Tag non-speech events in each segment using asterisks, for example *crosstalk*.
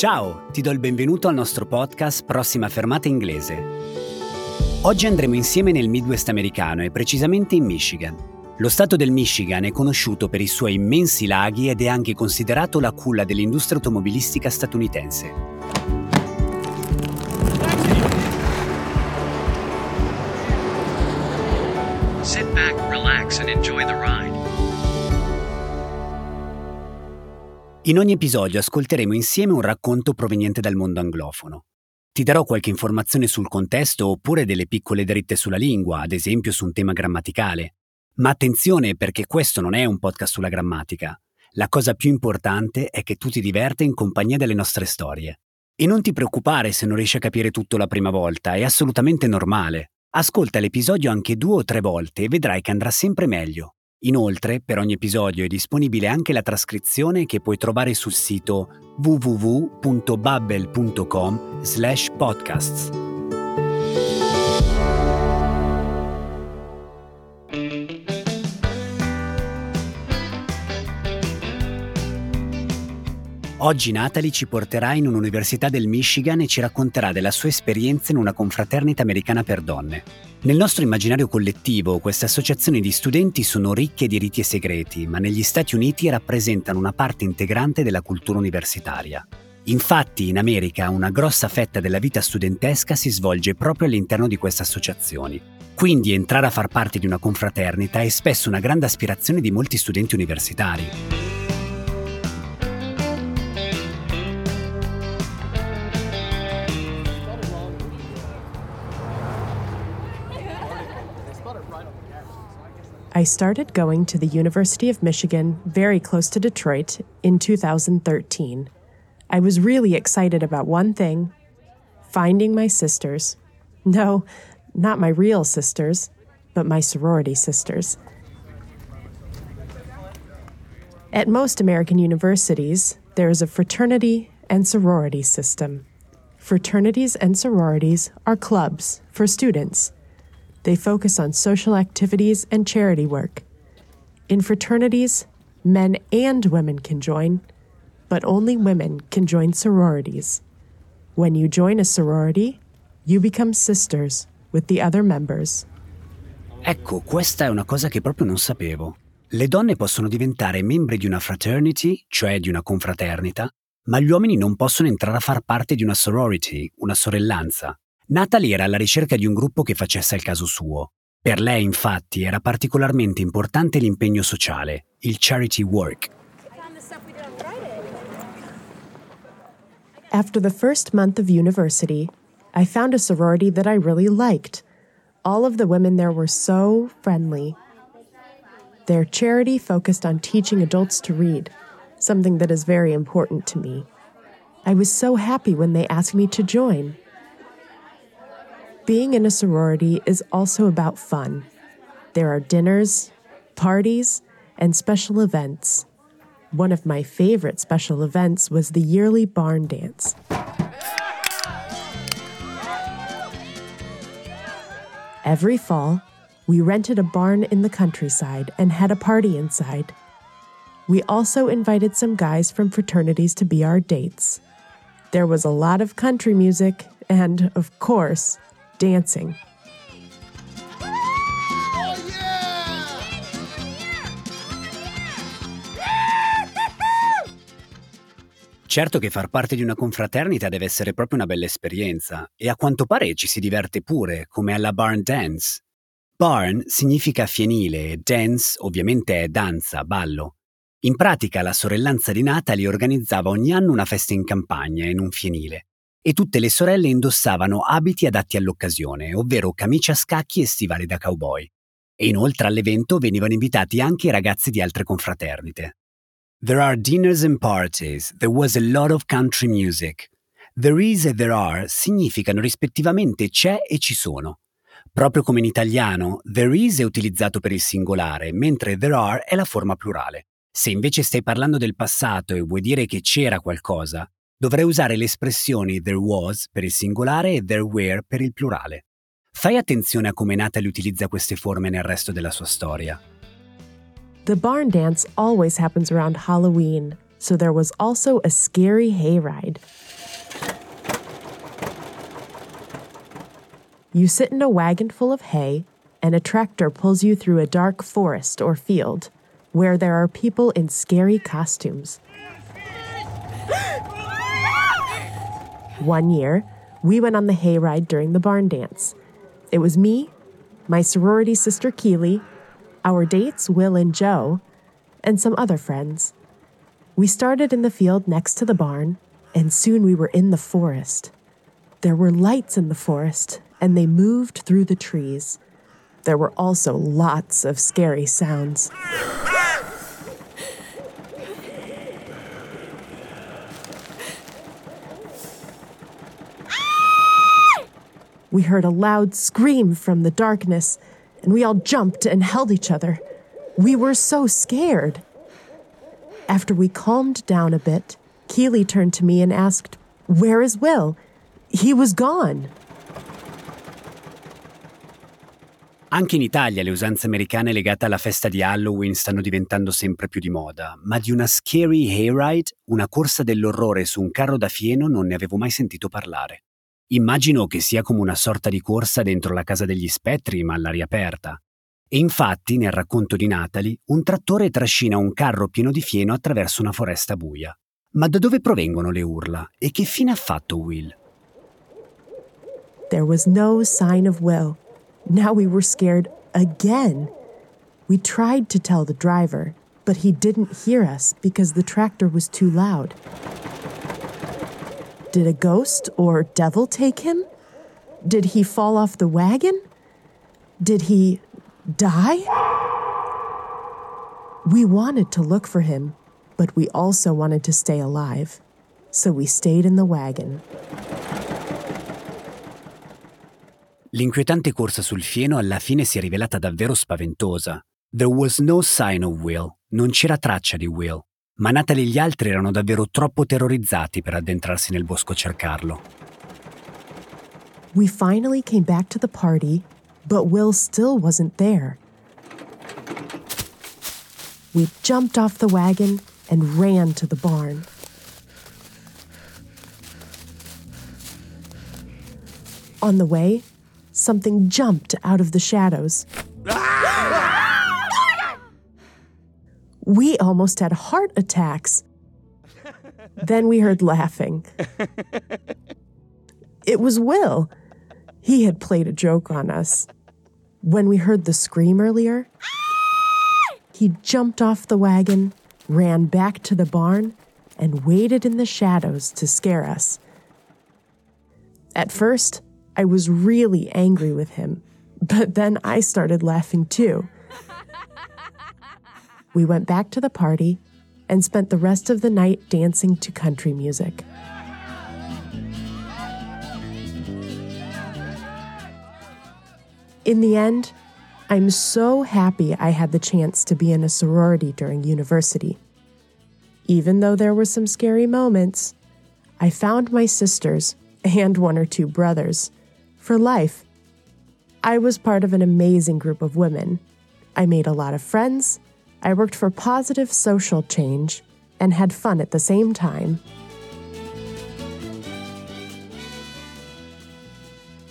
Ciao, ti do il benvenuto al nostro podcast Prossima fermata inglese. Oggi andremo insieme nel Midwest americano e precisamente in Michigan. Lo stato del Michigan è conosciuto per i suoi immensi laghi ed è anche considerato la culla dell'industria automobilistica statunitense. Sit back, relax, and enjoy the ride. In ogni episodio ascolteremo insieme un racconto proveniente dal mondo anglofono. Ti darò qualche informazione sul contesto oppure delle piccole dritte sulla lingua, ad esempio su un tema grammaticale. Ma attenzione perché questo non è un podcast sulla grammatica. La cosa più importante è che tu ti diverta in compagnia delle nostre storie. E non ti preoccupare se non riesci a capire tutto la prima volta, è assolutamente normale. Ascolta l'episodio anche due o tre volte e vedrai che andrà sempre meglio. Inoltre, per ogni episodio è disponibile anche la trascrizione che puoi trovare sul sito www.babbel.com/podcasts. Oggi Natalie ci porterà in un'università del Michigan e ci racconterà della sua esperienza in una confraternita americana per donne. Nel nostro immaginario collettivo queste associazioni di studenti sono ricche di riti e segreti, ma negli Stati Uniti rappresentano una parte integrante della cultura universitaria. Infatti in America una grossa fetta della vita studentesca si svolge proprio all'interno di queste associazioni. Quindi entrare a far parte di una confraternita è spesso una grande aspirazione di molti studenti universitari. I started going to the University of Michigan, very close to Detroit, in 2013. I was really excited about one thing finding my sisters. No, not my real sisters, but my sorority sisters. At most American universities, there is a fraternity and sorority system. Fraternities and sororities are clubs for students they focus on social activities and charity work. In fraternities, men and women can join, but only women can join sororities. When you join a sorority, you become sisters with the other members. Ecco, questa è una cosa che proprio non sapevo. Le donne possono diventare membri di una fraternity, cioè di una confraternita, ma gli uomini non possono entrare a far parte di una sorority, una sorellanza. Natalie era alla ricerca di un gruppo che facesse il caso suo. Per lei, infatti, era particolarmente importante l'impegno sociale, il charity work. After the first month of university, I found a sorority that I really liked. All of the women there were so friendly. Their charity focused on teaching adults to read, something that is very important to me. I was so happy when they asked me to join. Being in a sorority is also about fun. There are dinners, parties, and special events. One of my favorite special events was the yearly barn dance. Every fall, we rented a barn in the countryside and had a party inside. We also invited some guys from fraternities to be our dates. There was a lot of country music and, of course, dancing. Certo che far parte di una confraternita deve essere proprio una bella esperienza e a quanto pare ci si diverte pure, come alla barn dance. Barn significa fienile e dance ovviamente è danza, ballo. In pratica la sorellanza di Natalie organizzava ogni anno una festa in campagna in un fienile e tutte le sorelle indossavano abiti adatti all'occasione, ovvero camicie a scacchi e stivali da cowboy. E inoltre all'evento venivano invitati anche i ragazzi di altre confraternite. There are dinners and parties, there was a lot of country music. There is e there are significano rispettivamente c'è e ci sono. Proprio come in italiano, there is è utilizzato per il singolare, mentre there are è la forma plurale. Se invece stai parlando del passato e vuoi dire che c'era qualcosa, dovrei usare le espressioni there was per il singolare e there were per il plurale. Fai attenzione a come Natalie utilizza queste forme nel resto della sua storia. The barn dance always happens around Halloween. so there was also a scary hayride. You sit in a wagon full of hay, and a tractor pulls you through a dark forest or field where there are people in scary costumes. One year, we went on the hayride during the barn dance. It was me, my sorority sister Keely, our dates Will and Joe, and some other friends. We started in the field next to the barn, and soon we were in the forest. There were lights in the forest, and they moved through the trees. There were also lots of scary sounds. We heard a loud scream from the darkness, and we all jumped and held each other. We were so scared. After we calmed down a bit, Keely turned to me and asked, Where is Will? He was gone. Anche in Italia le usanze americane legate alla festa di Halloween stanno diventando sempre più di moda, ma di una scary hayride, una corsa dell'orrore su un carro da fieno, non ne avevo mai sentito parlare. Immagino che sia come una sorta di corsa dentro la casa degli spettri, ma all'aria aperta. E infatti, nel racconto di Natalie, un trattore trascina un carro pieno di fieno attraverso una foresta buia. Ma da dove provengono le urla? E che fine ha fatto Will? There was no sign of Will. Now we were scared again. We tried to tell the driver, but he didn't hear us because the tractor was too loud. Did a ghost or devil take him? Did he fall off the wagon? Did he die? We wanted to look for him, but we also wanted to stay alive. So we stayed in the wagon. L'inquietante corsa sul fieno alla fine si è rivelata davvero spaventosa. There was no sign of Will, non c'era traccia di Will, ma Natalie e gli altri erano davvero troppo terrorizzati per addentrarsi nel bosco a cercarlo. We finally came back to the party, but Will still wasn't there. We jumped off the wagon and ran to the barn. On the way, something jumped out of the shadows. We almost had heart attacks. *laughs* Then we heard laughing. It was Will. He had played a joke on us. When we heard the scream earlier, he jumped off the wagon, ran back to the barn, and waited in the shadows to scare us. At first, I was really angry with him, but then I started laughing too. *laughs* We went back to the party and spent the rest of the night dancing to country music. In the end, I'm so happy I had the chance to be in a sorority during university. Even though there were some scary moments, I found my sisters and one or two brothers for life. I was part of an amazing group of women. I made a lot of friends, I worked for positive social change, and had fun at the same time.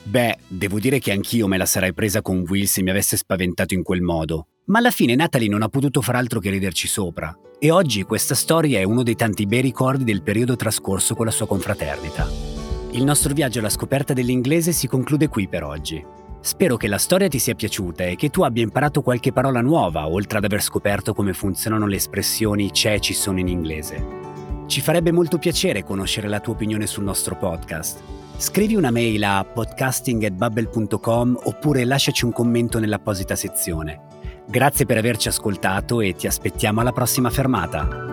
Beh, devo dire che anch'io me la sarei presa con Will se mi avesse spaventato in quel modo. Ma alla fine Natalie non ha potuto far altro che riderci sopra. E oggi questa storia è uno dei tanti bei ricordi del periodo trascorso con la sua confraternita. Il nostro viaggio alla scoperta dell'inglese si conclude qui per oggi. Spero che la storia ti sia piaciuta e che tu abbia imparato qualche parola nuova, oltre ad aver scoperto come funzionano le espressioni c'è e ci sono in inglese. Ci farebbe molto piacere conoscere la tua opinione sul nostro podcast. Scrivi una mail a podcasting.bubble.com oppure lasciaci un commento nell'apposita sezione. Grazie per averci ascoltato e ti aspettiamo alla prossima fermata.